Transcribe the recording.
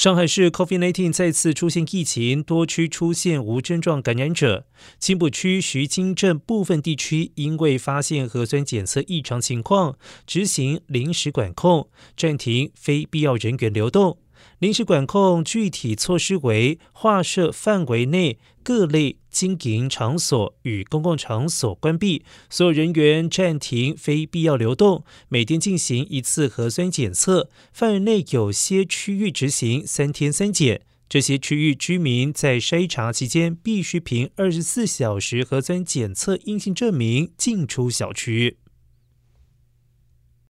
上海市 COVID-19 再次出现疫情，多区出现无症状感染者。青浦区徐泾镇部分地区因为发现核酸检测异常情况，执行临时管控，暂停非必要人员流动。临时管控具体措施为：划设范围内各类经营场所与公共场所关闭，所有人员暂停非必要流动，每天进行一次核酸检测。范围内有些区域执行三天三检，这些区域居民在筛查期间必须凭二十四小时核酸检测阴性证明进出小区。